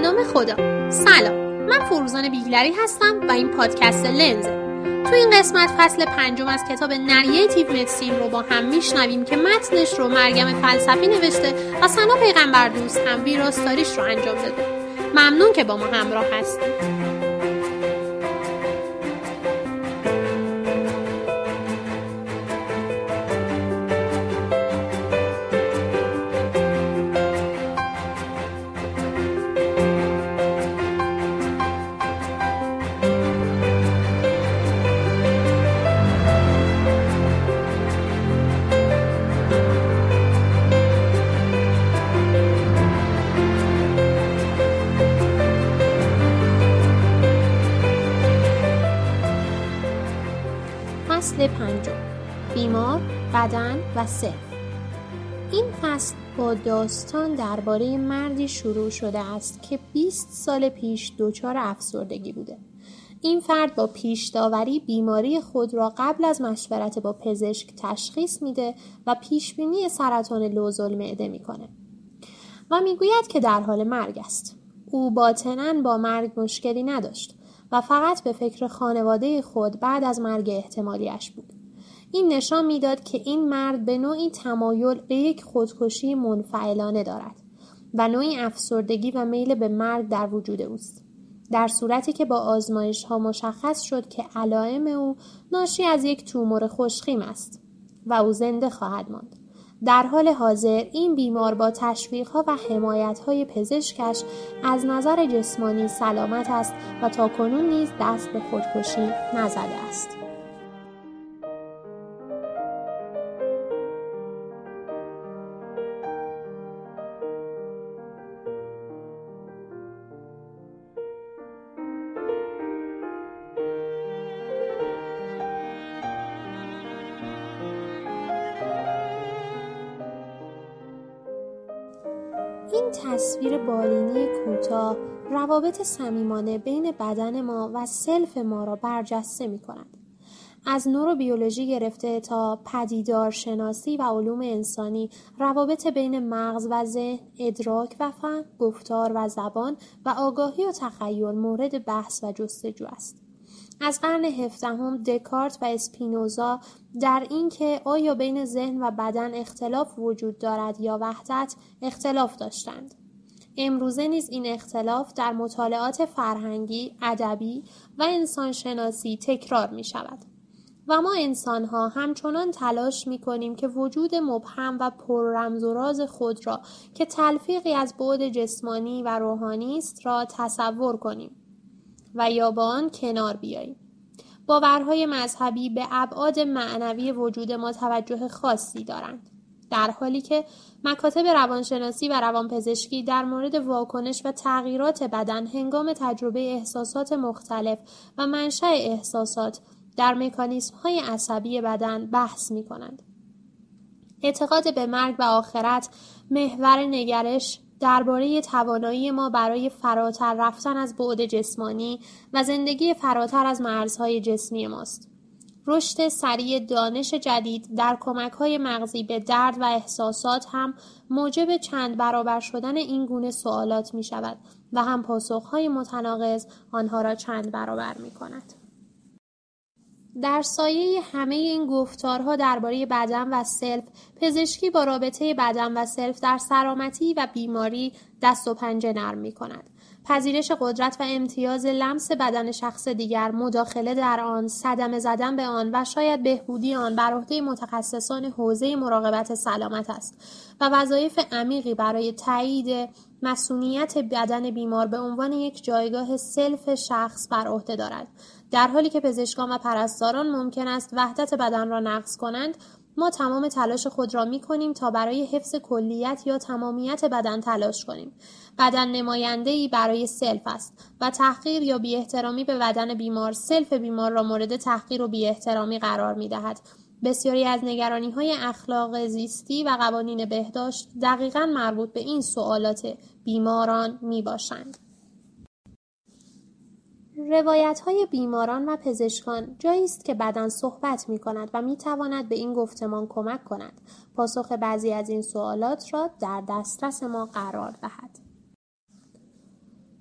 نام خدا. سلام. من فروزان بیگلری هستم و این پادکست لنزه تو این قسمت فصل پنجم از کتاب نریتیو مدسین رو با هم میشنویم که متنش رو مرگم فلسفی نوشته و سنا پیغمبر دوست هم ویراستاریش رو انجام داده. ممنون که با ما همراه هستید. این فصل با داستان درباره مردی شروع شده است که 20 سال پیش دچار افسردگی بوده. این فرد با پیش داوری بیماری خود را قبل از مشورت با پزشک تشخیص میده و پیشبینی سرطان لوزل معده می‌کنه و می‌گوید که در حال مرگ است. او باطنا با مرگ مشکلی نداشت و فقط به فکر خانواده خود بعد از مرگ احتمالیش بود. این نشان می‌داد که این مرد به نوعی تمایل به یک خودکشی منفعلانه دارد و نوعی افسردگی و میل به مرگ در وجود اوست. در صورتی که با آزمایش ها مشخص شد که علائم او ناشی از یک تومور خوشخیم است و او زنده خواهد ماند. در حال حاضر این بیمار با ها و های پزشکش از نظر جسمانی سلامت است و تا کنون نیز دست به خودکشی نزده است. تصویر بالینی کوتاه روابط صمیمانه بین بدن ما و سلف ما را برجسته می کند. از نوروبیولوژی گرفته تا پدیدار شناسی و علوم انسانی روابط بین مغز و ذهن، ادراک و فهم، گفتار و زبان و آگاهی و تخیل مورد بحث و جستجو است. از قرن هفدهم دکارت و اسپینوزا در اینکه آیا بین ذهن و بدن اختلاف وجود دارد یا وحدت اختلاف داشتند امروزه نیز این اختلاف در مطالعات فرهنگی، ادبی و انسانشناسی تکرار می شود. و ما انسان ها همچنان تلاش می کنیم که وجود مبهم و پر رمز و راز خود را که تلفیقی از بعد جسمانی و روحانی است را تصور کنیم. و یا با آن کنار بیاییم باورهای مذهبی به ابعاد معنوی وجود ما توجه خاصی دارند در حالی که مکاتب روانشناسی و روانپزشکی در مورد واکنش و تغییرات بدن هنگام تجربه احساسات مختلف و منشأ احساسات در مکانیسم های عصبی بدن بحث می کنند. اعتقاد به مرگ و آخرت محور نگرش درباره توانایی ما برای فراتر رفتن از بعد جسمانی و زندگی فراتر از مرزهای جسمی ماست. رشد سریع دانش جدید در کمک های مغزی به درد و احساسات هم موجب چند برابر شدن این گونه سوالات می شود و هم پاسخ های متناقض آنها را چند برابر می کند. در سایه همه این گفتارها درباره بدن و self پزشکی با رابطه بدن و self در سلامتی و بیماری دست و پنجه نرم می کند. پذیرش قدرت و امتیاز لمس بدن شخص دیگر مداخله در آن صدمه زدن به آن و شاید بهبودی آن بر عهده متخصصان حوزه مراقبت سلامت است و وظایف عمیقی برای تایید مسئولیت بدن بیمار به عنوان یک جایگاه self شخص بر عهده دارد. در حالی که پزشکان و پرستاران ممکن است وحدت بدن را نقض کنند ما تمام تلاش خود را می کنیم تا برای حفظ کلیت یا تمامیت بدن تلاش کنیم. بدن نماینده ای برای self است و تحقیر یا بی احترامی به بدن بیمار self بیمار را مورد تحقیر و بی احترامی قرار می دهد. بسیاری از نگرانی های اخلاق زیستی و قوانین بهداشت دقیقا مربوط به این سوالات بیماران می باشند. روایت های بیماران و پزشکان جایی است که بدن صحبت می کند و می تواند به این گفتمان کمک کند پاسخ بعضی از این سوالات را در دسترس ما قرار دهد.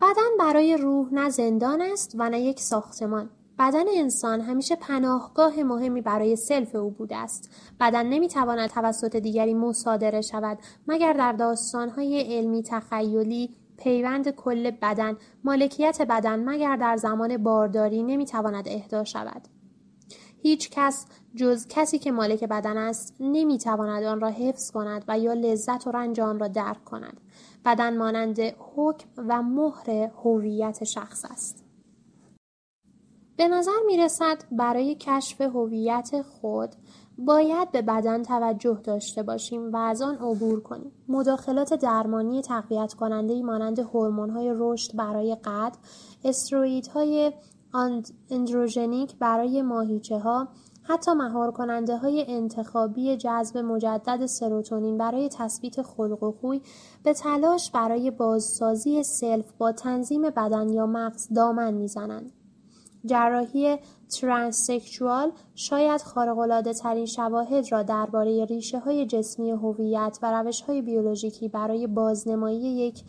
بدن برای روح نه زندان است و نه یک ساختمان. بدن انسان همیشه پناهگاه مهمی برای سلف او بوده است. بدن نمی‌تواند توسط دیگری مصادره شود مگر در داستانهای علمی تخیلی پیوند کل بدن مالکیت بدن مگر در زمان بارداری نمی‌تواند اهدا شود. هیچ کس جز کسی که مالک بدن است نمی‌تواند آن را حفظ کند و یا لذت و رنج آن را درک کند. بدن مانند حکم و مهر هویت شخص است. به نظر می رسد برای کشف هویت خود باید به بدن توجه داشته باشیم و از آن عبور کنیم. مداخلات درمانی تقویت کننده مانند هورمون های رشد برای قد، استروئیدهای اندروژنیک برای ماهیچه ها، حتی مهار کننده های انتخابی جذب مجدد سروتونین برای تثبیت خلق و خوی به تلاش برای بازسازی self با تنظیم بدن یا مغز دامن می‌زنند. جراحی ترانسکشوال شاید خارق‌العاده ترین شواهد را درباره ریشه های جسمی هویت و روش های بیولوژیکی برای بازنمایی یک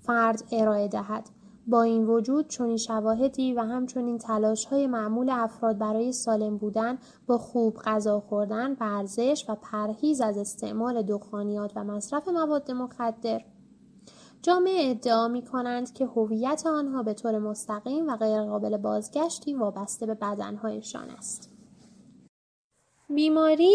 فرد ارائه دهد. با این وجود چنین شواهدی و همچنین تلاش های معمول افراد برای سالم بودن با خوب غذا خوردن، ورزش و پرهیز از استعمال دخانیات و مصرف مواد مخدر جامعه ادعا می کنند که هویت آنها به طور مستقیم و غیرقابل بازگشتی وابسته به بدنهایشان است. بیماری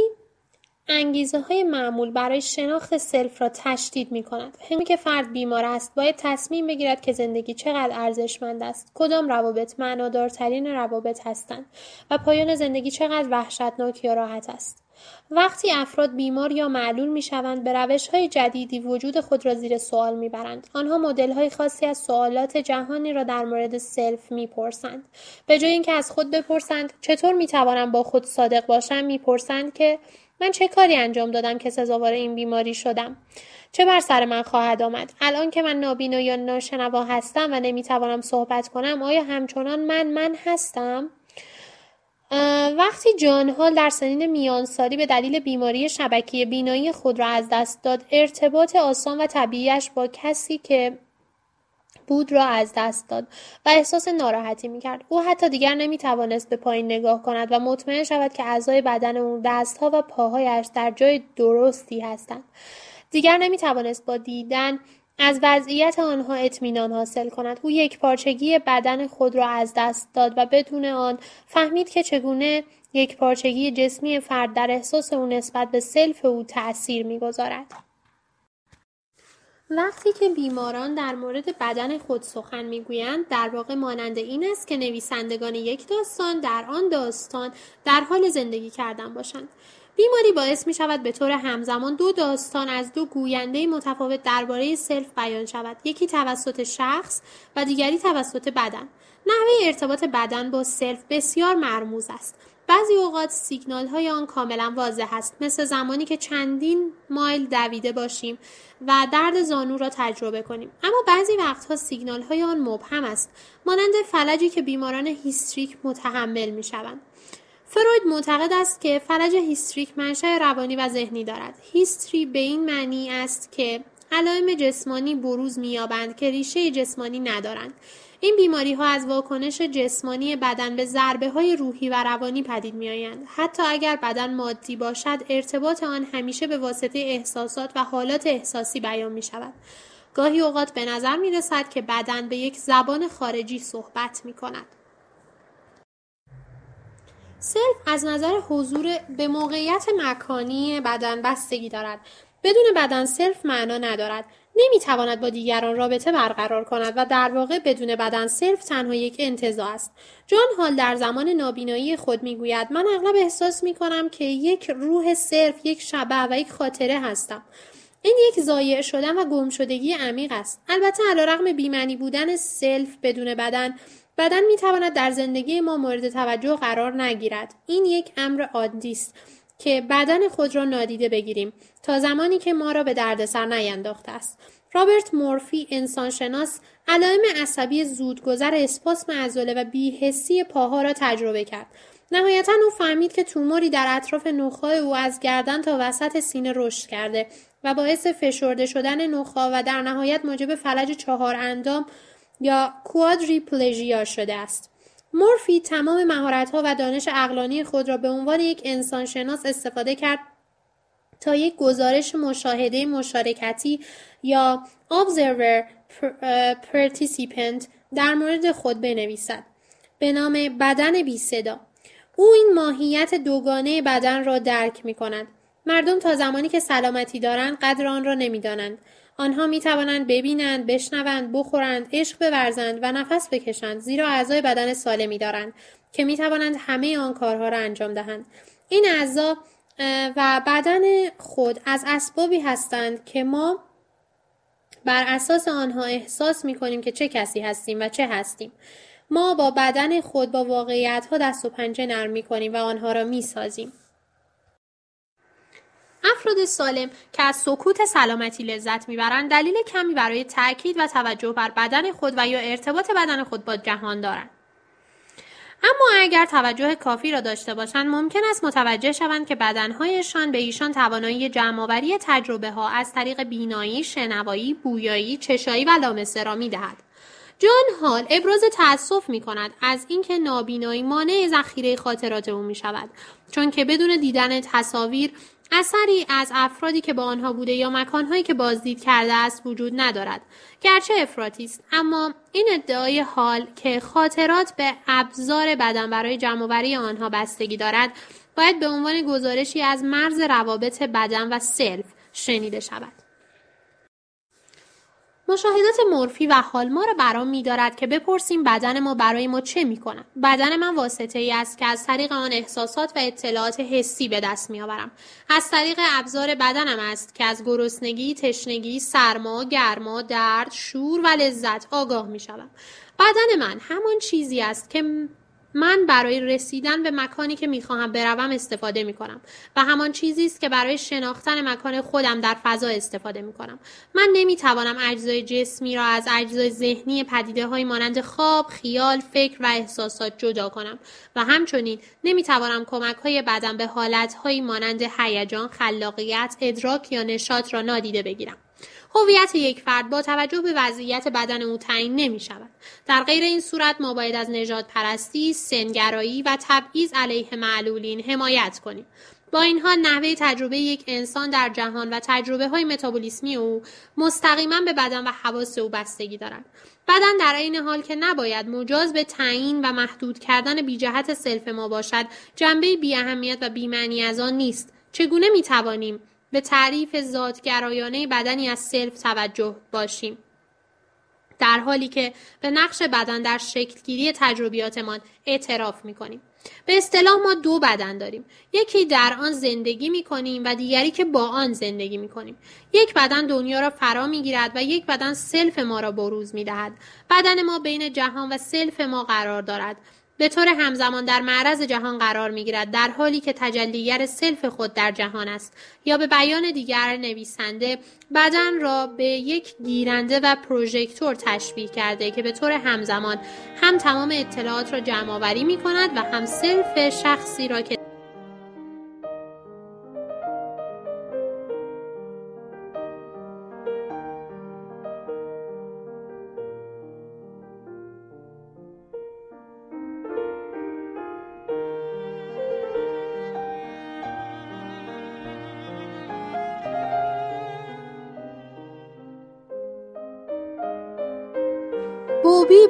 انگیزه های معمول برای شناخت self را تشدید می کند. که فرد بیمار است باید تصمیم بگیرد که زندگی چقدر ارزشمند است کدام روابط معنادارترین روابط هستند و پایان زندگی چقدر وحشتناک یا راحت است وقتی افراد بیمار یا معلول می شوند به روش های جدیدی وجود خود را زیر سوال می برند. آنها مدل های خاصی از سوالات جهانی را در مورد self می پرسند. به جای اینکه از خود بپرسند چطور می توانم با خود صادق باشم می پرسند که من چه کاری انجام دادم که سزاوار این بیماری شدم چه بر سر من خواهد آمد الان که من نابینا یا ناشنوا هستم و نمی‌توانم صحبت کنم آیا همچنان من من هستم وقتی جانها در سنین میانسالی به دلیل بیماری شبکی بینایی خود را از دست داد ارتباط آسان و طبیعیش با کسی که بود را از دست داد و احساس ناراحتی می‌کرد. او حتی دیگر نمی‌توانست به پایین نگاه کند و مطمئن شود که اعضای بدن او دستها و پاهایش در جای درستی هستند. دیگر نمی‌توانست با دیدن از وضعیت آنها اطمینان حاصل کند. او یک پارچگی بدن خود را از دست داد و بدون آن فهمید که چگونه یک پارچگی جسمی فرد در احساس او نسبت به سلف او تأثیر می‌گذارد. وقتی که بیماران در مورد بدن خود سخن می‌گویند در واقع مانند این است که نویسندگان یک داستان در آن داستان در حال زندگی کردن باشند. بیماری باعث می شود به طور همزمان دو داستان از دو گوینده متفاوت درباره self بیان شود. یکی توسط شخص و دیگری توسط بدن. نحوه ارتباط بدن با self بسیار مرموز است. بعضی اوقات سیگنال های آن کاملا واضح است مثل زمانی که چندین مایل دویده باشیم و درد زانو را تجربه کنیم. اما بعضی وقتها سیگنال های آن مبهم است. مانند فلجی که بیماران هیستریک متحمل می شوند فروید معتقد است که فلج هیستریک منشأ روانی و ذهنی دارد هیستری به این معنی است که علائم جسمانی بروز مییابند که ریشه جسمانی ندارند این بیماری ها از واکنش جسمانی بدن به ضربه های روحی و روانی پدید می آیند. حتی اگر بدن مادی باشد ارتباط آن همیشه به واسطه احساسات و حالات احساسی بیان می شود. گاهی اوقات به نظر می رسد که بدن به یک زبان خارجی صحبت می کند. self از نظر حضور به موقعیت مکانی بدن بستگی دارد. بدون بدن self معنا ندارد. نمی‌تواند با دیگران رابطه برقرار کند و در واقع بدون بدن self تنها یک انتزاع است. جان هال در زمان نابینایی خود می‌گوید من اغلب احساس می کنم که یک روح صرف، یک شبح و یک خاطره هستم. این یک ضایع شدن و گم شدگی عمیق است. البته علیرغم بی‌معنی بودن self بدون بدن بدن می تواند در زندگی ما مورد توجه قرار نگیرد. این یک امر عادی است که بدن خود را نادیده بگیریم تا زمانی که ما را به دردسر نینداخته است. رابرت مورفی انسانشناس علائم عصبی زودگذر اسپاسم عضله و بیحسی پاها را تجربه کرد. نهایتا او فهمید که توموری در اطراف نخاع او از گردن تا وسط سینه رشد کرده و باعث فشرده شدن نخاع و در نهایت موجب فلج چهار اندام یا کوادریپلژیا شده است. مورفی تمام مهارت‌ها و دانش اقلانی خود را به عنوان یک انسانشناس استفاده کرد تا یک گزارش مشاهده مشارکتی یا Observer Participant در مورد خود بنویسد به نام بدن بی صدا. او این ماهیت دوگانه بدن را درک می کند. مردم تا زمانی که سلامتی دارند قدر آن را نمی‌دانند. آنها می توانند ببینند، بشنوند، بخورند، عشق بورزند و نفس بکشند زیرا اعضای بدن سالمی دارند که می توانند همه آن کارها را انجام دهند. این اعضا و بدن خود از اسبابی هستند که ما بر اساس آنها احساس می کنیم که چه کسی هستیم و چه هستیم. ما با بدن خود با واقعیت ها دست و پنجه نرم می کنیم و آنها را می سازیم. افراد سالم که از سکوت سلامتی لذت می‌برند دلیل کمی برای تاکید و توجه بر بدن خود و یا ارتباط بدن خود با جهان دارند اما اگر توجه کافی را داشته باشند ممکن است متوجه شوند که بدنهایشان به ایشان توانایی جمعآوری تجربه ها از طریق بینایی، شنوایی، بویایی، چشایی و لامسه را می‌دهد. جان هال ابراز تأسف می کند از اینکه نابینایی مانع ذخیره خاطرات او می شود چون که بدون دیدن تصاویر اثری از افرادی که با آنها بوده یا مکانهایی که بازدید کرده است وجود ندارد. گرچه افراطی است اما این ادعای حال که خاطرات به ابزار بدن برای جمعآوری آنها بستگی دارد باید به عنوان گزارشی از مرز روابط بدن و سلف شنیده شود. مشاهدات مورفی و حال ما را برام میدارد که بپرسیم بدن ما برای ما چه می کند. بدن من واسطه ای است که از طریق آن احساسات و اطلاعات حسی به دست میآورم. از طریق ابزار بدنم است که از گرسنگی، تشنگی، سرما، گرما، درد، شور و لذت آگاه می شوم. بدن من همان چیزی است که من برای رسیدن به مکانی که می‌خواهم بروم استفاده می‌کنم و همان چیزی است که برای شناختن مکان خودم در فضا استفاده می‌کنم. من نمی‌توانم اجزای جسمی را از اجزای ذهنی پدیده های مانند خواب خیال فکر و احساسات جدا کنم و همچنین نمی‌توانم کمک های بدن به حالت مانند هیجان خلاقیت ادراک یا نشاط را نادیده بگیرم. هویت یک فرد با توجه به وضعیت بدن او تعیین نمی شود. در غیر این صورت ما باید از نجات پرستی، سنگرایی و تبعیض علیه معلولین حمایت کنیم. با این حال نحوه تجربه یک انسان در جهان و تجربه های متابولیسمی او مستقیما به بدن و حواس او بستگی دارد. بدن در این حال که نباید مجاز به تعیین و محدود کردن بی جهت self ما باشد جنبه بی اهمیت و بیمعنی از آن نیست چگونه می توانیم به تعریف ذاتگرایانه بدنی از self توجه باشیم. در حالی که به نقش بدن در شکلگیری تجربیاتمان اعتراف می کنیم. به اصطلاح ما دو بدن داریم. یکی در آن زندگی می کنیم و دیگری که با آن زندگی می کنیم. یک بدن دنیا را فرا می گیرد و یک بدن self ما را بروز می دهد. بدن ما بین جهان و self ما قرار دارد. به طور همزمان در معرض جهان قرار می گیرد در حالی که تجلیگر self خود در جهان است. یا به بیان دیگر نویسنده بدن را به یک گیرنده و پروژکتور تشبیه کرده که به طور همزمان هم تمام اطلاعات را جمع آوری می کند و هم self شخصی را که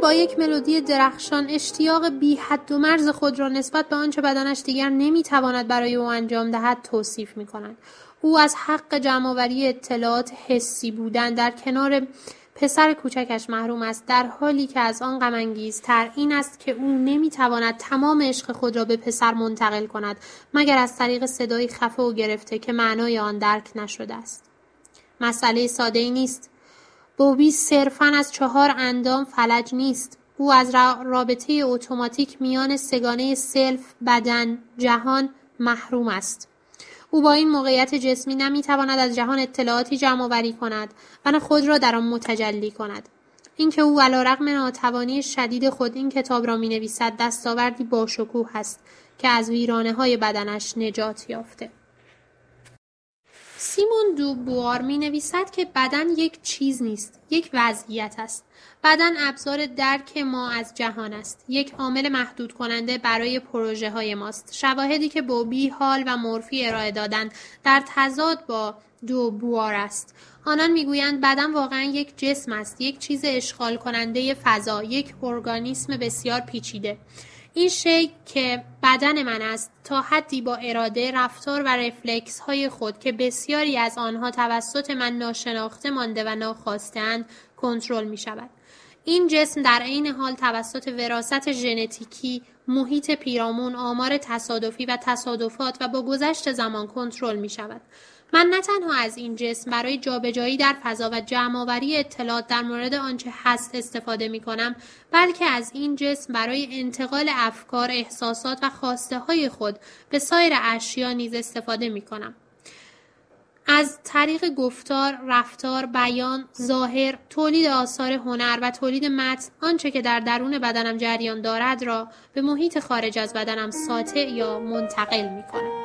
با یک ملودی درخشان اشتیاق بی حد و مرز خود را نسبت به آنچه بدنش دیگر نمی‌تواند برای او انجام دهد توصیف می کند. او از حق جمعآوری اطلاعات حسی بودن در کنار پسر کوچکش محروم است در حالی که از آن غمانگیزتر این است که او نمی‌تواند تمام عشق خود را به پسر منتقل کند مگر از طریق صدایی خفه و گرفته که معنای آن درک نشده است مسئله ساده ای نیست بوبی صرفا از چهار اندام فلج نیست. او از رابطه اتوماتیک میان سگانه سلف، بدن، جهان محروم است. او با این موقعیت جسمی نمی‌تواند از جهان اطلاعاتی جمع آوری کند و نه خود را در آن متجلی کند. اینکه او علیرغم ناتوانی شدید خود این کتاب را می نویسد دستاوردی باشکوه است که از ویرانه های بدنش نجات یافته. سیمون دو بوار می نویسد که بدن یک چیز نیست، یک وضعیت است. بدن ابزار درک ما از جهان است. یک عامل محدود کننده برای پروژه های ماست. شواهدی که بوبی، حال و مورفی ارائه دادن در تضاد با دو بوار است. آنان می‌گویند بدن واقعا یک جسم است، یک چیز اشغال کننده فضا، یک ارگانیسم بسیار پیچیده. این شی که بدن من است تا حدی با اراده رفتار و رفلکس های خود که بسیاری از آنها توسط من ناشناخته مانده و ناخواستند کنترل می شود. این جسم در عین حال توسط وراست ژنتیکی، محیط پیرامون، آمار تصادفی و تصادفات و با گذشت زمان کنترل می شود. من نه تنها از این جسم برای جابجایی در فضا و جمعآوری اطلاعات در مورد آنچه هست استفاده می کنم بلکه از این جسم برای انتقال افکار، احساسات و خواسته های خود به سایر اشیا نیز استفاده می کنم. از طریق گفتار، رفتار، بیان، ظاهر، تولید آثار هنر و تولید متن آنچه که در درون بدنم جریان دارد را به محیط خارج از بدنم ساطع یا منتقل می کنم.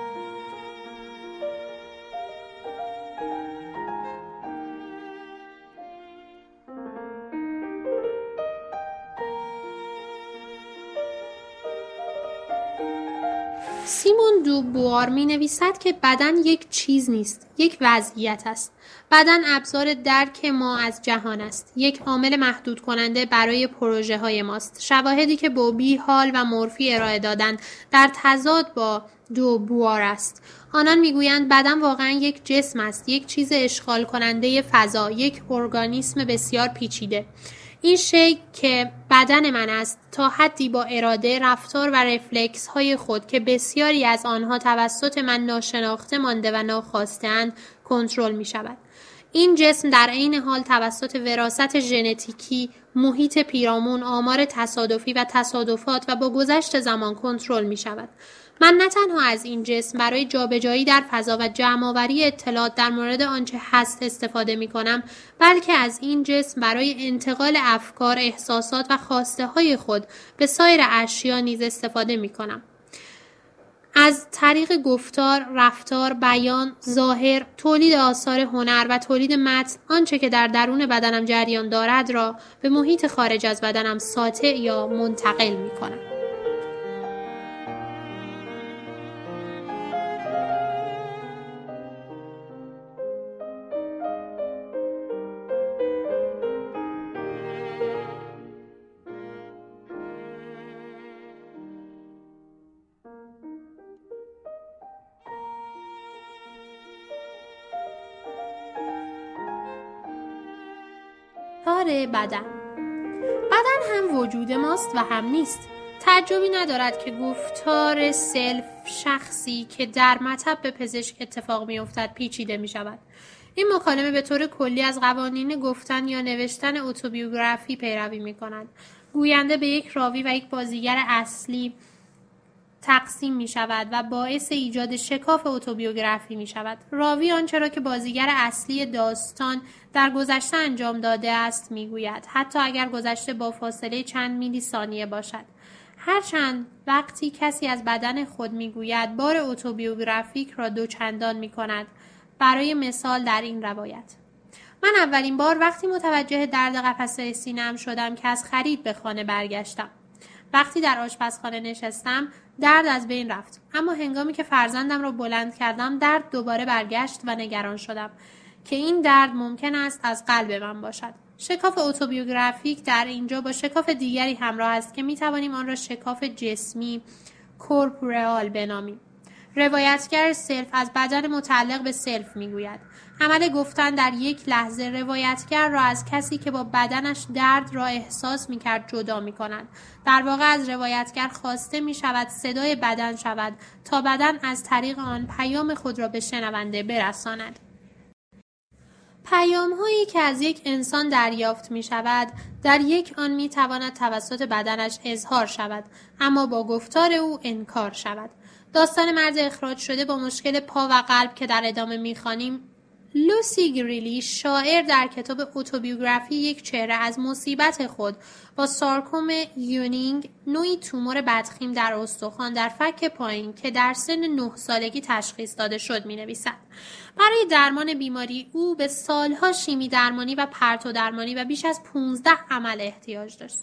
بوار می نویسد که بدن یک چیز نیست، یک وضعیت است. بدن ابزار درک ما از جهان است. یک عامل محدود کننده برای پروژه های ماست. شواهدی که بوبی، حال و مورفی ارائه دادن در تضاد با دو بوار است. آنان می‌گویند بدن واقعا یک جسم است، یک چیز اشغال کننده فضا، یک ارگانیسم بسیار پیچیده. این شی که بدن من است تا حدی با اراده رفتار و رفلکس های خود که بسیاری از آنها توسط من ناشناخته مانده و ناخواستند کنترل می شود. این جسم در عین حال توسط وراست ژنتیکی، محیط پیرامون، آمار تصادفی و تصادفات و با گذشت زمان کنترل می شود. من نه تنها از این جسم برای جابجایی در فضا و جمعآوری اطلاعات در مورد آنچه هست استفاده می کنم بلکه از این جسم برای انتقال افکار، احساسات و خواسته های خود به سایر اشیا نیز استفاده می کنم. از طریق گفتار، رفتار، بیان، ظاهر، تولید آثار هنر و تولید متن آنچه که در درون بدنم جریان دارد را به محیط خارج از بدنم ساطع یا منتقل می کنم. بدن بدن هم وجود ماست و هم نیست تعجبی ندارد که گفتار سلف شخصی که در مطب به پزشک اتفاق می افتد پیچیده می شود. این مکالمه به طور کلی از قوانین گفتن یا نوشتن اتوبیوگرافی پیروی می کند. گوینده به یک راوی و یک بازیگر اصلی تقسیم می شود و باعث ایجاد شکاف اتوبیوگرافی می شود. راوی آنچه را که بازیگر اصلی داستان در گذشته انجام داده است می گوید. حتی اگر گذشته با فاصله چند میلی ثانیه باشد. هرچند وقتی کسی از بدن خود می گوید بار اتوبیوگرافیک را دوچندان می کند. برای مثال در این روایت. من اولین بار وقتی متوجه درد قفسه سینم شدم که از خرید به خانه برگشتم. وقتی در آشپزخانه نشستم درد از بین رفت. اما هنگامی که فرزندم را بلند کردم درد دوباره برگشت و نگران شدم که این درد ممکن است از قلب من باشد. شکاف autobiographic در اینجا با شکاف دیگری همراه است که می توانیم آن را شکاف جسمی corporal بنامیم. روایتگر self از بدن متعلق به self می‌گوید عمل گفتن در یک لحظه روایتگر را از کسی که با بدنش درد را احساس می کرد جدا می کند. در واقع از روایتگر خواسته می شود صدای بدن شود تا بدن از طریق آن پیام خود را به شنونده برساند. پیام هایی که از یک انسان دریافت می شود در یک آن می تواند توسط بدنش اظهار شود اما با گفتار او انکار شود داستان مرد اخراج شده با مشکل پا و قلب که در ادامه می‌خوانیم لوسی گریلی شاعر در کتاب اتوبیوگرافی یک چهره از مصیبت خود با سارکوم یونینگ نوعی تومور بدخیم در استخوان در فک پایین که در سن نه سالگی تشخیص داده شد می نویسد. برای درمان بیماری او به سالها شیمی درمانی و پرتو درمانی و بیش از 15 عمل احتیاج داشت.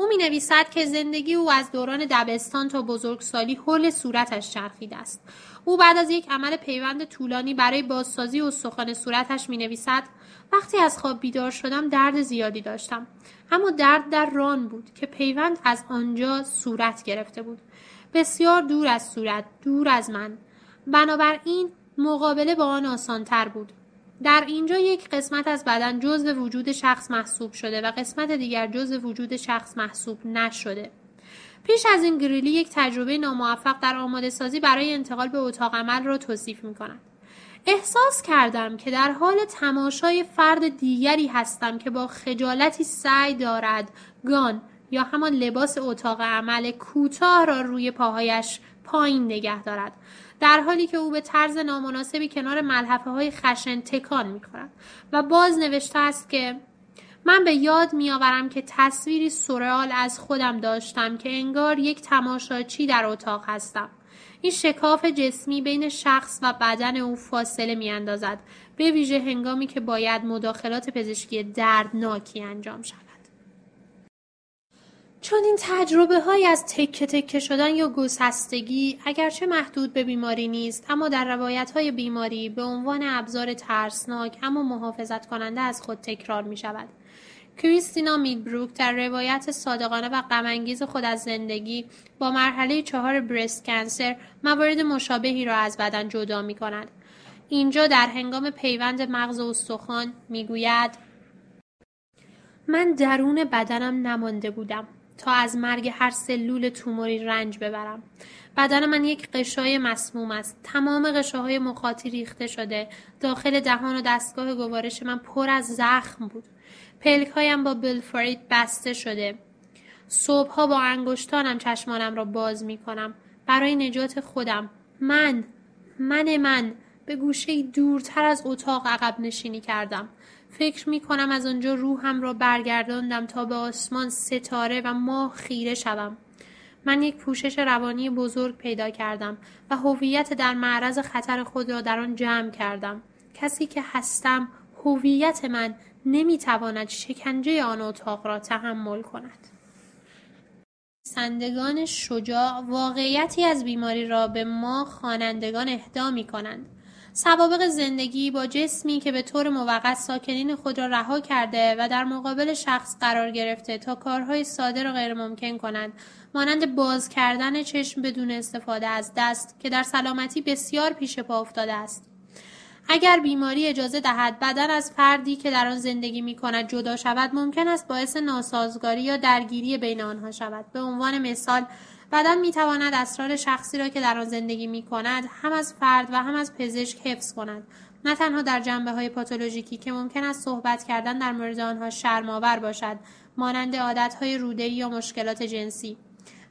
او می نویسد که زندگی او از دوران دبستان تا بزرگسالی حول صورتش چرخیده است. او بعد از یک عمل پیوند طولانی برای بازسازی استخوان صورتش می نویسد وقتی از خواب بیدار شدم درد زیادی داشتم. اما درد در ران بود که پیوند از آنجا صورت گرفته بود. بسیار دور از صورت دور از من. بنابراین مقابله با آن آسانتر بود. در اینجا یک قسمت از بدن جزو وجود شخص محسوب شده و قسمت دیگر جزو وجود شخص محسوب نشده پیش از این گریلی یک تجربه ناموفق در آماده سازی برای انتقال به اتاق عمل را توصیف می کند. احساس کردم که در حال تماشای فرد دیگری هستم که با خجالتی سعی دارد گان یا همان لباس اتاق عمل کوتاه را روی پاهایش پایین نگه دارد در حالی که او به طرز نامناسبی کنار ملحفه های خشن تکان می و باز نوشته است که من به یاد میآورم که تصویری سورئال از خودم داشتم که انگار یک تماشاچی در اتاق هستم. این شکاف جسمی بین شخص و بدن او فاصله می اندازد به ویژه هنگامی که باید مداخلات پزشکی دردناکی انجام شود. چون این تجربه های از تکه تکه شدن یا گسستگی اگرچه محدود به بیماری نیست اما در روایت های بیماری به عنوان ابزار ترسناک اما محافظت کننده از خود تکرار می شود. کریستینا میدبروک در روایت صادقانه و غمانگیز خود از زندگی با مرحله چهار برست کنسر موارد مشابهی را از بدن جدا می کند. اینجا در هنگام پیوند مغز و استخوان می‌گوید من درون بدنم نمانده بودم تا از مرگ هر سلول توموری رنج ببرم بدن من یک قشای مسموم است تمام قشاهای مخاطی ریخته شده داخل دهان و دستگاه گوارش من پر از زخم بود هایم با بلفرید بسته شده. صبحها با انگشتانم چشمانم را باز می کنم. برای نجات خودم. من. من من. به گوشه دورتر از اتاق عقب نشینی کردم. فکر می کنم از آنجا روحم را برگرداندم تا به آسمان ستاره و ماه خیره شوم. من یک پوشش روانی بزرگ پیدا کردم و هویت در معرض خطر خود را در آن جمع کردم. کسی که هستم هویت من نمی‌تواند شکنجه آن اتاق را تحمل کند. سندگان شجاع واقعیتی از بیماری را به ما خوانندگان اهدا می کنند. سوابق زندگی با جسمی که به طور موقت ساکنین خود را رها کرده و در مقابل شخص قرار گرفته تا کارهای ساده را غیر ممکن کنند. مانند باز کردن چشم بدون استفاده از دست که در سلامتی بسیار پیش پا افتاده است. اگر بیماری اجازه دهد بدن از فردی که در آن زندگی می کند جدا شود ممکن است باعث ناسازگاری یا درگیری بین آنها شود. به عنوان مثال بدن می تواند اسرار شخصی را که در آن زندگی می کند هم از فرد و هم از پزشک حفظ کند. نه تنها در جنبه های پاتولوژیکی که ممکن است صحبت کردن در مورد آنها شرمآور باشد مانند عادت های روده یا مشکلات جنسی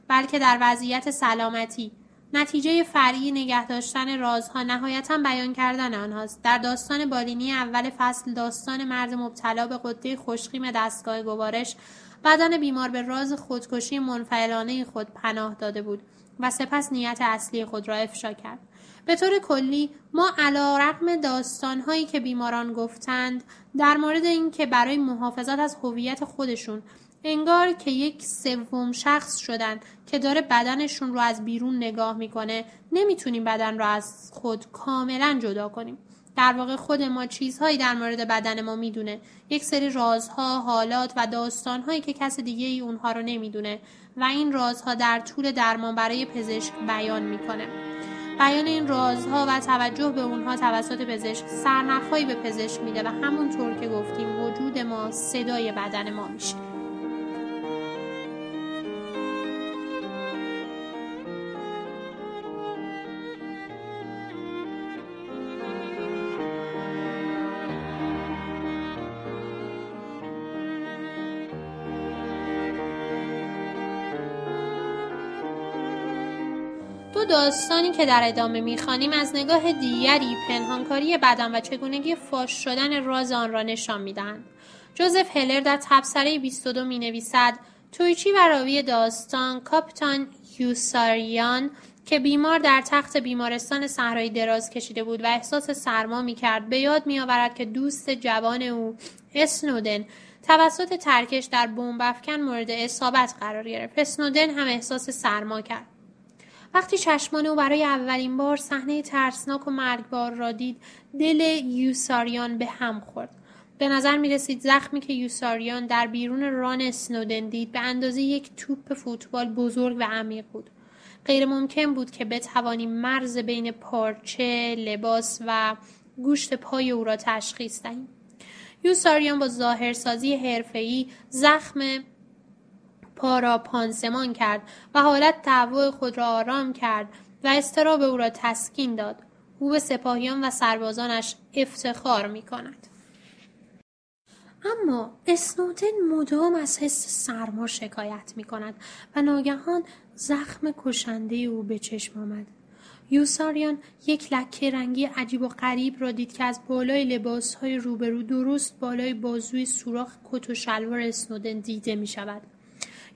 بلکه در وضعیت سلامتی. نتیجه فرعی نگه داشتن رازها نهایتا بیان کردن آنهاست. در داستان بالینی اول فصل داستان مرد مبتلا به قده خوشقیم دستگاه گوارش بدن بیمار به راز خودکشی منفعلانه خود پناه داده بود و سپس نیت اصلی خود را افشا کرد. به طور کلی ما علا رقم داستانهایی که بیماران گفتند در مورد اینکه برای محافظت از هویت خودشون انگار که یک سوم شخص شدن که داره بدنشون رو از بیرون نگاه می‌کنه نمی‌تونیم بدن رو از خود کاملا جدا کنیم. در واقع خود ما چیزهایی در مورد بدن ما می‌دونه. یک سری رازها حالات و داستانهایی که کس دیگه ای اونها رو نمی‌دونه و این رازها در طول درمان برای پزشک بیان می‌کنه. بیان این رازها و توجه به اونها توسط پزشک سرنخهایی به پزشک میده و همونطور که گفتیم وجود ما صدای بدن ما میشه. داستانی که در ادامه می‌خوانیم از نگاه دیگری پنهانکاری بدن و چگونگی فاش شدن راز آن را نشان می‌دهند. جوزف هلر در تبصره 22 می نویسد تویچی و راوی داستان کاپیتان یوساریان که بیمار در تخت بیمارستان صحرایی دراز کشیده بود و احساس سرما می کرد به یاد می آورد که دوست جوان او اسنودن توسط ترکش در بمب مورد اصابت قرار گرفت. اسنودن هم احساس سرما کرد. وقتی چشمان او برای اولین بار صحنه ترسناک و مرگبار را دید دل یوساریان به هم خورد به نظر می رسید زخمی که یوساریان در بیرون ران اسنودن دید به اندازه یک توپ فوتبال بزرگ و عمیق بود غیر ممکن بود که بتوانیم مرز بین پارچه، لباس و گوشت پای او را تشخیص دهیم. یوساریان با ظاهرسازی حرفه‌ای زخم پا را پانسمان کرد و حالت تهوع خود را آرام کرد و استراب او را تسکین داد. او به سپاهیان و سربازانش افتخار می کند. اما اسنودن مدام از حس سرما شکایت می کند و ناگهان زخم کشنده او به چشم آمد. یوساریان یک لکه رنگی عجیب و غریب را دید که از بالای لباسهای روبرو درست بالای بازوی سوراخ کت و شلوار اسنودن دیده می شود.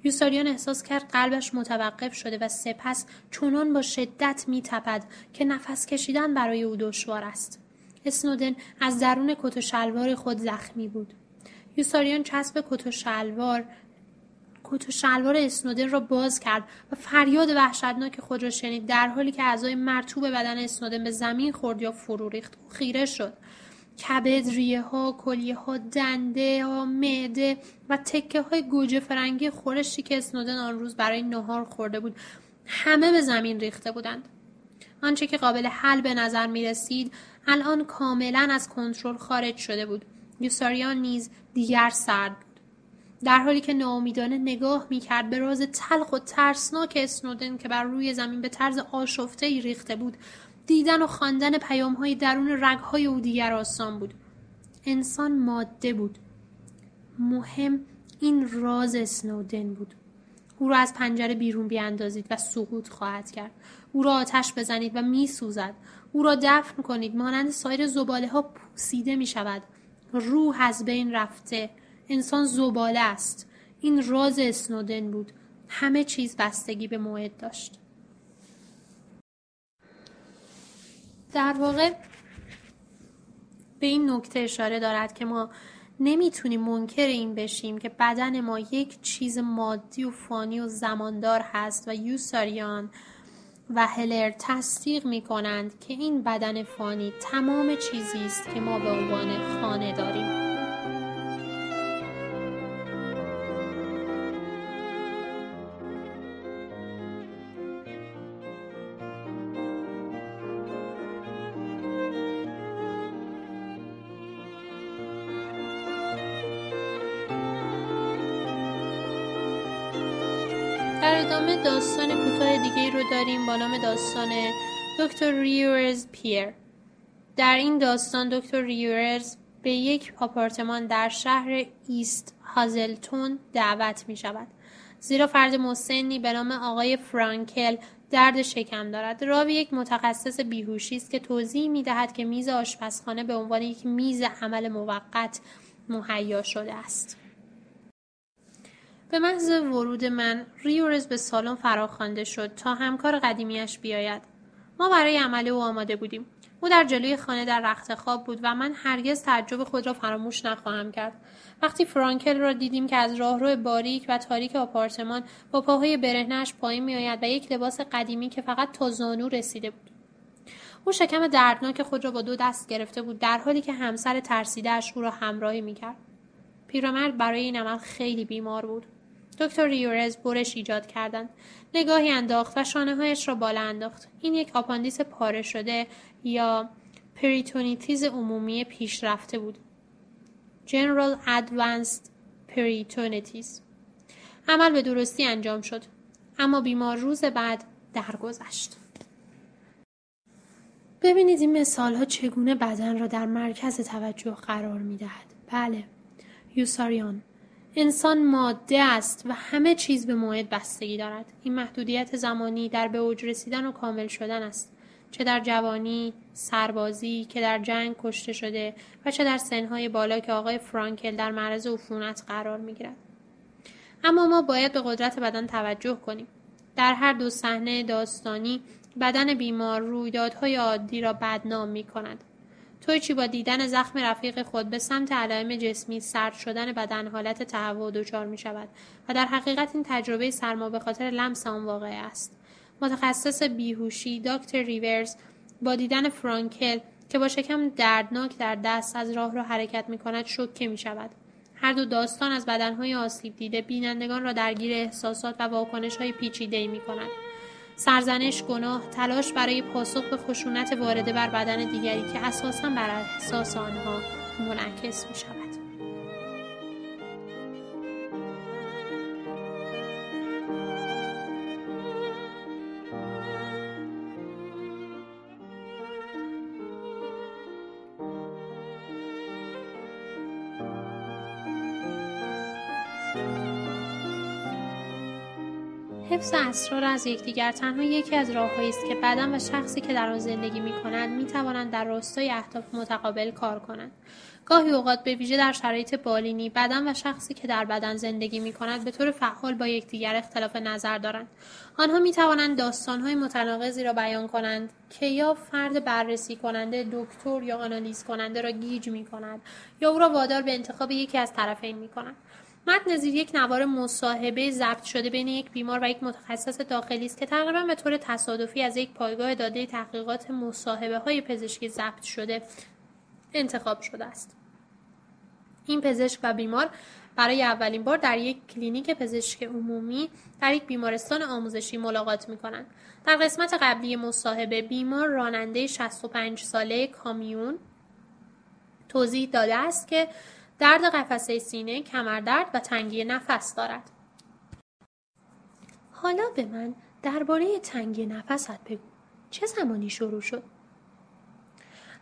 یوساریان احساس کرد قلبش متوقف شده و سپس چونان با شدت می تپد که نفس کشیدن برای او دشوار است. اسنودن از درون کت و شلوار خود زخمی بود. یوساریان چسب کت و شلوار کت و شلوار اسنودن را باز کرد و فریاد وحشتناک خود را شنید در حالی که اعضای مرتوب بدن اسنودن به زمین خورد یا فرو ریخت و خیره شد کبد، ریه ها، کلیه ها، دنده ها، معده و تکه های گوجه فرنگی خورشی که اسنودن آن روز برای نهار خورده بود همه به زمین ریخته بودند. آنچه که قابل حل به نظر می رسید الان کاملا از کنترل خارج شده بود. یوساریان نیز دیگر سرد بود. در حالی که ناامیدانه نگاه می‌کرد به راز تلخ و ترسناک اسنودن که بر روی زمین به طرز آشفته ای ریخته بود دیدن و خواندن پیام های درون رگهای او دیگر آسان بود. انسان ماده بود. مهم این راز اسنودن بود. او را از پنجره بیرون بیاندازید و سقوط خواهد کرد. او را آتش بزنید و میسوزد. او را دفن کنید. مانند سایر زباله ها پوسیده می شود روح از بین رفته. انسان زباله است. این راز اسنودن بود. همه چیز بستگی به موعد داشت. در واقع به این نکته اشاره دارد که ما نمی‌تونیم منکر این بشیم که بدن ما یک چیز مادی و فانی و زماندار هست و یوساریان و هلر تصدیق می کنند که این بدن فانی تمام چیزی است که ما به عنوان خانه داریم. داستان کوتاه دیگه رو داریم با نام داستان دکتر ریورز پیر. در این داستان دکتر ریورز به یک آپارتمان در شهر ایست هازلتون دعوت می شود زیرا فرد مسنی به نام آقای فرانکل درد شکم دارد. راوی یک متخصص بیهوشی است که توضیح می دهد که میز آشپزخانه به عنوان یک میز عمل موقت مهیا شده است. به محض ورود من ریورز به سالن فراخوانده شد تا همکار قدیمیش بیاید. ما برای عمل او آماده بودیم. او در جلوی خانه در رخت خواب بود و من هرگز تعجب خود را فراموش نخواهم کرد. وقتی فرانکل را دیدیم که از راهرو باریک و تاریک آپارتمان با پاهای برهنهاش پایین میآید و یک لباس قدیمی که فقط تا زانو رسیده بود. او شکم دردناک خود را با دو دست گرفته بود در حالی که همسر ترسیدهاش او را همراهی می‌کرد. پیرمرد برای این عمل خیلی بیمار بود. دکتر ریورز برش ایجاد کردند. نگاهی انداخت و شانه هایش را بالا انداخت. این یک آپاندیس پاره شده یا پریتونیتیز عمومی پیشرفته بود. General Advanced Peritonitis. عمل به درستی انجام شد. اما بیمار روز بعد درگذشت. ببینید این مثال ها چگونه بدن را در مرکز توجه قرار می دهد. بله. یوساریان. انسان ماده است و همه چیز به موعد بستگی دارد. این محدودیت زمانی در به اوج رسیدن و کامل شدن است. چه در جوانی سربازی که در جنگ کشته شده و چه در سنهای بالا که آقای فرانکل در معرض عفونت قرار می‌گیرد. اما ما باید به قدرت بدن توجه کنیم. در هر دو صحنه داستانی بدن بیمار رویدادهای عادی را بدنام می کند. تویچی با دیدن زخم رفیق خود به سمت علائم جسمی سرد شدن بدن حالت تهوع دچار می شود و در حقیقت این تجربه سرما به خاطر لمس آن واقع است. متخصص بیهوشی دکتر ریورز با دیدن فرانکل که با شکم دردناک در دست از راه را حرکت می کند شوکه می شود. هر دو داستان از بدنهای آسیب دیده بینندگان را درگیر احساسات و واکنش های پیچیده می کند. سرزنش گناه تلاش برای پاسخ به خشونت وارده بر بدن دیگری که اساسا بر احساس آنها منعکس می شود. حفظ اسرار از یکدیگر تنها یکی از راههایی است که بدن و شخصی که در آن زندگی می کنند می توانند در راستای اهداف متقابل کار کنند. گاهی اوقات به ویژه در شرایط بالینی بدن و شخصی که در بدن زندگی می کند به طور فعال با یکدیگر اختلاف نظر دارند. آنها می توانند داستانهای متناقضی را بیان کنند که یا فرد بررسی کننده دکتر یا آنالیز کننده را گیج می کند یا او را وادار به انتخاب یکی از طرفین می کنند متن زیر یک نوار مصاحبه ضبط شده بین یک بیمار و یک متخصص داخلی است که تقریبا به طور تصادفی از یک پایگاه داده تحقیقات مصاحبه های پزشکی ضبط شده انتخاب شده است این پزشک و بیمار برای اولین بار در یک کلینیک پزشک عمومی در یک بیمارستان آموزشی ملاقات می کنند. در قسمت قبلی مصاحبه بیمار راننده 65 ساله کامیون توضیح داده است که درد قفسه سینه، کمردرد و تنگی نفس دارد. حالا به من درباره تنگی نفست بگو. چه زمانی شروع شد؟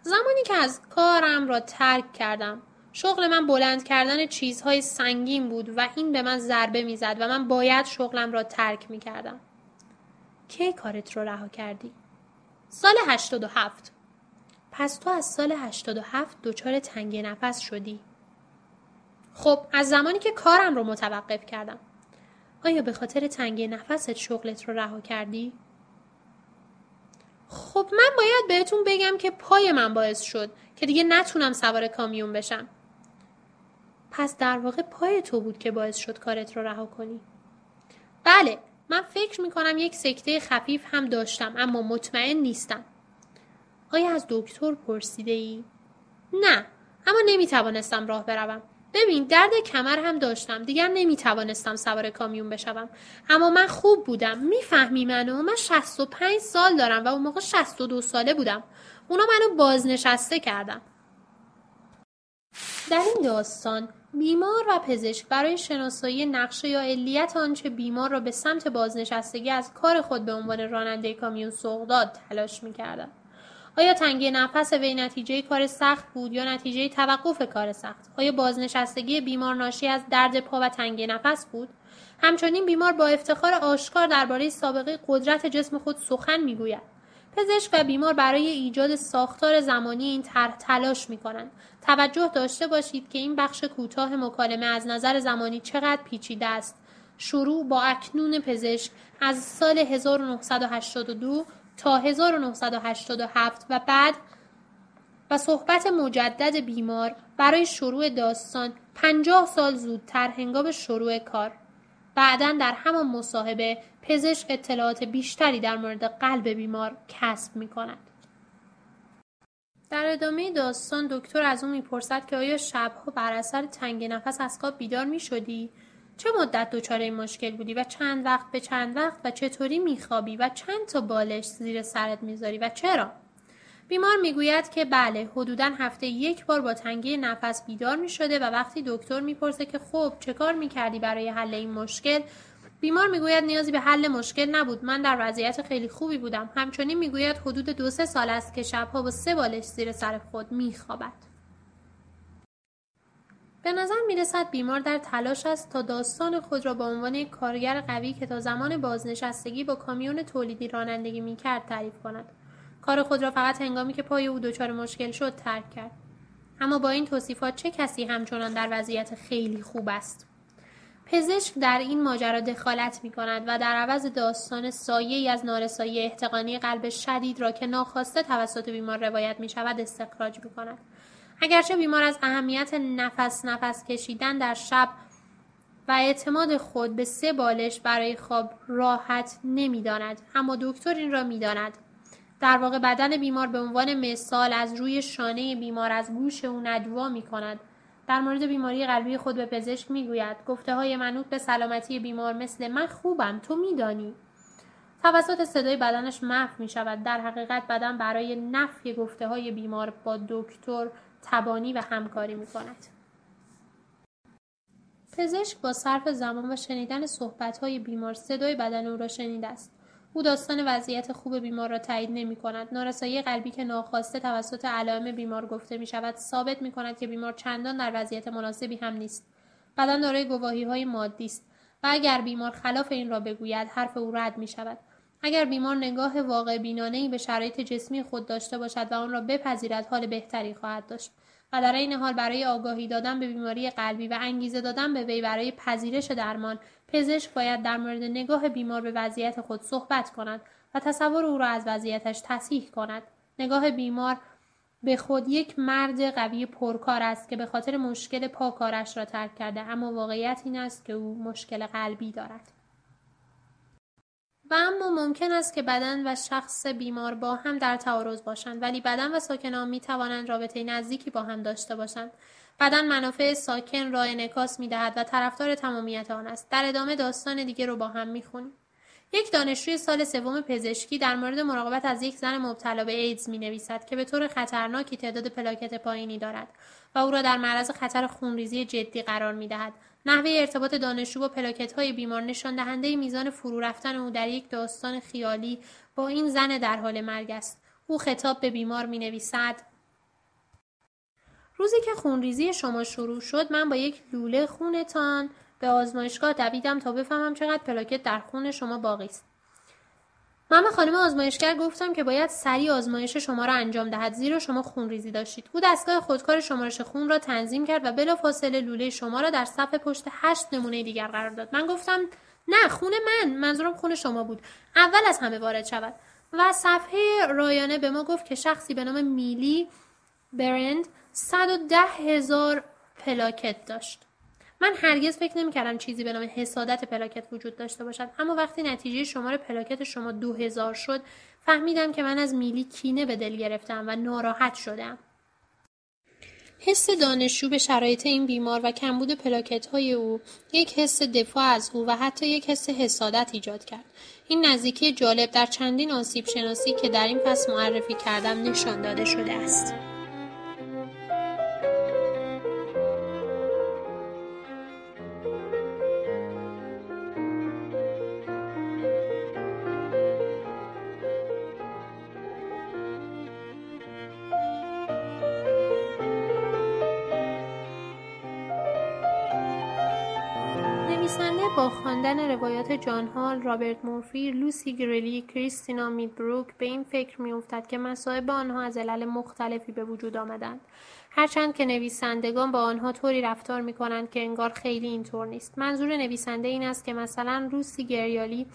زمانی که از کارم را ترک کردم. شغل من بلند کردن چیزهای سنگین بود و این به من ضربه می‌زد و من باید شغلم را ترک می کردم. کی کارت رو رها کردی؟ سال 87 پس تو از سال 87 دچار تنگ نفس شدی؟ خب از زمانی که کارم رو متوقف کردم. آیا به خاطر تنگی نفست شغلت رو رها کردی؟ خب من باید بهتون بگم که پای من باعث شد که دیگه نتونم سوار کامیون بشم. پس در واقع پای تو بود که باعث شد کارت رو رها کنی. بله من فکر می‌کنم یک سکته خفیف هم داشتم اما مطمئن نیستم. آیا از دکتر پرسیده ای؟ نه اما نمی‌توانستم راه بروم. ببین درد کمر هم داشتم. دیگر نمی توانستم سوار کامیون بشوم. اما من خوب بودم. می‌فهمی منو؟ من 65 سال دارم و اون موقع 62 ساله بودم. اونا منو بازنشسته کردم در این داستان بیمار و پزشک برای شناسایی نقشه یا علیت آنچه بیمار را به سمت بازنشستگی از کار خود به عنوان راننده کامیون سوق داد تلاش می‌کردند آیا تنگی نفس وی نتیجه کار سخت بود یا نتیجه توقف کار سخت آیا بازنشستگی بیمار ناشی از درد پا و تنگی نفس بود همچنین بیمار با افتخار آشکار درباره سابقه قدرت جسم خود سخن می‌گوید پزشک و بیمار برای ایجاد ساختار زمانی این طرح تلاش می کنند. توجه داشته باشید که این بخش کوتاه مکالمه از نظر زمانی چقدر پیچیده است. شروع با اکنون پزشک از سال 1982 تا 1987 و بعد و صحبت مجدد بیمار برای شروع داستان 50 سال زودتر هنگام شروع کار بعدا در همان مصاحبه پزشک اطلاعات بیشتری در مورد قلب بیمار کسب می کند. در ادامه داستان دکتر از او می‌پرسد که آیا شبها بر اثر تنگ نفس از خواب بیدار می شدی؟ چه مدت دچار این مشکل بودی و چند وقت به چند وقت و چطوری میخوابی و چند تا بالش زیر سرت می‌ذاری و چرا؟ بیمار می‌گوید که بله حدودا هفته یک بار با تنگی نفس بیدار می‌شده و وقتی دکتر می‌پرسه که خب چه کار می‌کردی برای حل این مشکل؟ بیمار می‌گوید نیازی به حل مشکل نبود. من در وضعیت خیلی خوبی بودم. همچنین می‌گوید حدود دو سه سال است که شبها با سه بالش زیر سر خود میخوابد. به نظر می رسد بیمار در تلاش است تا داستان خود را به عنوان یک کارگر قوی که تا زمان بازنشستگی با کامیون تولیدی رانندگی می کرد تعریف کند. کار خود را فقط هنگامی که پای او دچار مشکل شد ترک کرد. اما با این توصیفات چه کسی همچنان در وضعیت خیلی خوب است؟ پزشک در این ماجرا دخالت می کند و در عوض داستان سایه از نارسایی احتقانی قلب شدید را که ناخواسته توسط بیمار روایت می شود استخراج می کند. اگرچه بیمار از اهمیت نفس نفس کشیدن در شب و اعتماد خود به سه بالش برای خواب راحت نمی‌داند اما دکتر این را می‌داند. در واقع بدن بیمار به عنوان مثال از روی شانه بیمار از گوش او ندوا می کند در مورد بیماری قلبی خود به پزشک می‌گوید گفته های منوط به سلامتی بیمار مثل من خوبم تو میدانی. توسط صدای بدنش محو می شود در حقیقت بدن برای نفی گفته های بیمار با دکتر تبانی و همکاری می کند. پزشک با صرف زمان و شنیدن های بیمار صدای بدن او را شنیده است. او داستان وضعیت خوب بیمار را تایید نمی کند. نارسایی قلبی که ناخواسته توسط علائم بیمار گفته می شود ثابت می کند که بیمار چندان در وضعیت مناسبی هم نیست. بدن دارای گواهی های مادی است و اگر بیمار خلاف این را بگوید حرف او رد می شود. اگر بیمار نگاه واقع بینانه به شرایط جسمی خود داشته باشد و آن را بپذیرد حال بهتری خواهد داشت و در این حال برای آگاهی دادن به بیماری قلبی و انگیزه دادن به وی برای پذیرش درمان پزشک باید در مورد نگاه بیمار به وضعیت خود صحبت کند و تصور او را از وضعیتش تصحیح کند. نگاه بیمار به خود یک مرد قوی پرکار است که به خاطر مشکل پاکارش را ترک کرده اما واقعیت این است که او مشکل قلبی دارد. و اما ممکن است که بدن و شخص بیمار با هم در تعارض باشند ولی بدن و ساکنان می توانند رابطه نزدیکی با هم داشته باشند بدن منافع ساکن را انعکاس می دهد و طرفدار تمامیت آن است در ادامه داستان دیگه رو با هم می خونیم. یک دانشجوی سال سوم پزشکی در مورد مراقبت از یک زن مبتلا به ایدز می نویسد که به طور خطرناکی تعداد پلاکت پایینی دارد و او را در معرض خطر خونریزی جدی قرار می دهد. نحوه ارتباط دانشجو با پلاکت های بیمار نشان دهنده میزان فرو رفتن او در یک داستان خیالی با این زن در حال مرگ است. او خطاب به بیمار می نویسد روزی که خونریزی شما شروع شد من با یک لوله خونتان به آزمایشگاه دویدم تا بفهمم چقدر پلاکت در خون شما باقی است. من به خانم آزمایشگر گفتم که باید سریع آزمایش شما را انجام دهد زیرا شما خون ریزی داشتید. او دستگاه خودکار شمارش خون را تنظیم کرد و بلافاصله لوله شما را در صف پشت هشت نمونه دیگر قرار داد. من گفتم نه خون من. منظورم خون شما بود. اول از همه وارد شود. و صفحه رایانه به ما گفت که شخصی به نام میلی برند 110 هزار پلاکت داشت. من هرگز فکر نمی‌کردم چیزی به نام حسادت پلاکت وجود داشته باشد. اما وقتی نتیجه شمار پلاکت شما دو هزار شد فهمیدم که من از میلی کینه به دل گرفتم و ناراحت شدم. حس دانشجو به شرایط این بیمار و کمبود پلاکت های او یک حس دفاع از او و حتی یک حس حسادت ایجاد کرد. این نزدیکی جالب در چندین آسیب شناسی که در این پس معرفی کردم نشان داده شده است. جان هال، رابرت مورفی، لوسی گریلی، کریستینا میدبروک به این فکر میافتد که مصائب آنها از علل مختلفی به وجود آمدند. هرچند که نویسندگان با آنها طوری رفتار می کنند که انگار خیلی اینطور نیست. منظور نویسنده این است که مثلا لوسی گریالی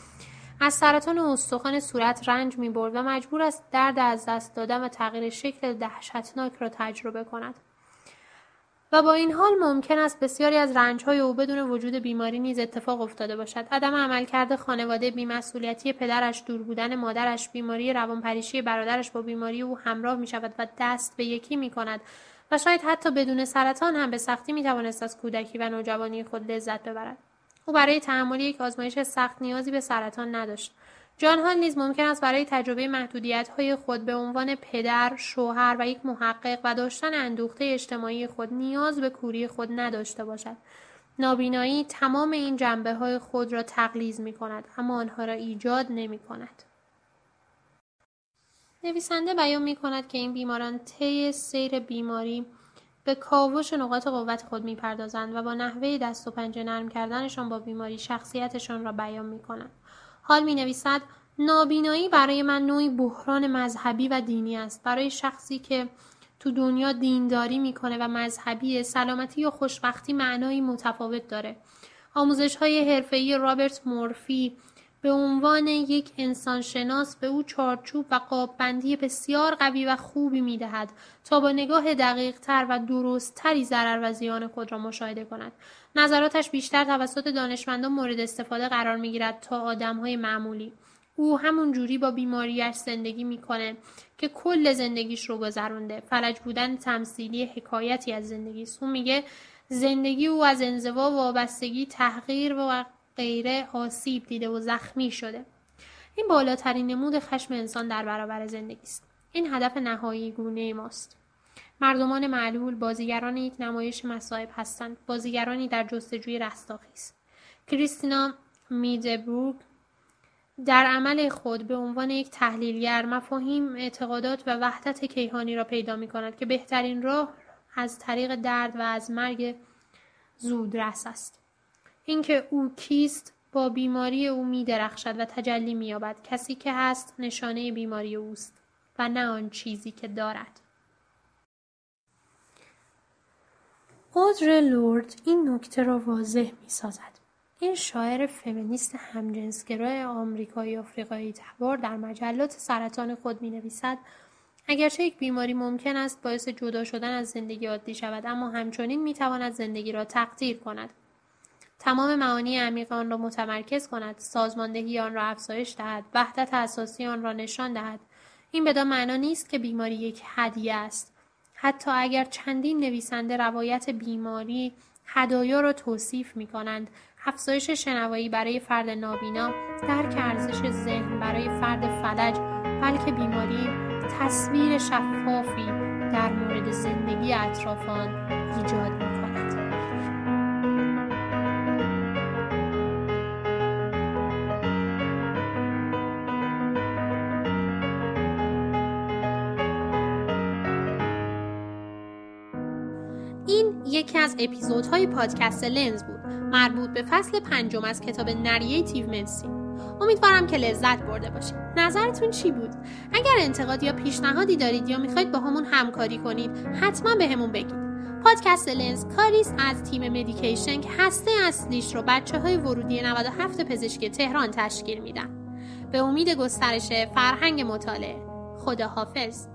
از سرطان استخوان صورت رنج می برد و مجبور است درد از دست دادن و تغییر شکل دهشتناک را تجربه کند. و با این حال ممکن است بسیاری از رنجهای او بدون وجود بیماری نیز اتفاق افتاده باشد. عدم عملکرد خانواده بیمسئولیتی پدرش دور بودن مادرش بیماری روانپریشی برادرش با بیماری او همراه می شود و دست به یکی می کند و شاید حتی بدون سرطان هم به سختی می توانست از کودکی و نوجوانی خود لذت ببرد. او برای تحمل یک آزمایش سخت نیازی به سرطان نداشت. جان هال نیز ممکن است برای تجربه محدودیت های خود به عنوان پدر، شوهر و یک محقق و داشتن اندوخته اجتماعی خود نیاز به کوری خود نداشته باشد. نابینایی تمام این جنبه های خود را تقلیز می کند اما آنها را ایجاد نمی کند. نویسنده بیان می کند که این بیماران طی سیر بیماری به کاوش نقاط قوت خود می‌پردازند و با نحوه دست و پنجه نرم کردنشان با بیماری شخصیتشان را بیان می‌کنند حال می نویسد نابینایی برای من نوعی بحران مذهبی و دینی است برای شخصی که تو دنیا دینداری می‌کنه و مذهبی سلامتی و خوشبختی معنایی متفاوت داره آموزش های حرفه‌ای رابرت مورفی به عنوان یک انسانشناس به او چارچوب و قاببندی بسیار قوی و خوبی می دهد تا با نگاه دقیق تر و درست تری ضرر و زیان خود را مشاهده کند. نظراتش بیشتر توسط دانشمندان مورد استفاده قرار می گیرد تا آدم های معمولی. او همون جوری با بیماریش زندگی می‌کنه که کل زندگیش رو گذرونده. فلج بودن تمثیلی حکایتی از زندگی است او میگه زندگی او از انزوا وابستگی تحقیر و غیره آسیب دیده و زخمی شده. این بالاترین نمود خشم انسان در برابر زندگی است این هدف نهایی گونه ماست. مردمان معلول بازیگران یک نمایش مصائب هستند. بازیگرانی در جستجوی رستاخیز. کریستینا میدبروک در عمل خود به عنوان یک تحلیلگر مفاهیم اعتقادات و وحدت کیهانی را پیدا می کند که بهترین راه از طریق درد و از مرگ زودرس است. اینکه او کیست با بیماری او می درخشد و تجلی می یابد کسی که هست نشانه بیماری اوست و نه آن چیزی که دارد. اودر لورد این نکته را واضح می سازد این شاعر فمینیست همجنسگرای آمریکایی آفریقایی تبار در مجلات سرطان خود می نویسد اگرچه یک بیماری ممکن است باعث جدا شدن از زندگی عادی شود اما همچنین می تواند زندگی را تقدیر کند. تمام معانی عمیق آن را متمرکز کند سازماندهی آن را افزایش دهد وحدت اساسی آن را نشان دهد. این بدان معنا نیست که بیماری یک هدیه است. حتی اگر چندین نویسنده روایت بیماری هدایا را توصیف می کنند افزایش شنوایی برای فرد نابینا درک ارزش ذهن برای فرد فلج بلکه بیماری تصویر شفافی در مورد زندگی اطرافان ایجاد یکی از اپیزودهای پادکست لنز بود مربوط به فصل پنجم از کتاب Narrative Medicine امیدوارم که لذت برده باشید. نظرتون چی بود؟ اگر انتقاد یا پیشنهادی دارید یا می‌خواید باهامون همکاری کنید حتما بهمون بگید. پادکست لنز کاریست از تیم مدیکیشن که هسته اصلیش رو بچه های ورودی 97 پزشکی تهران تشکیل میدن. به امید گسترش فرهنگ مطالعه خدا حافظ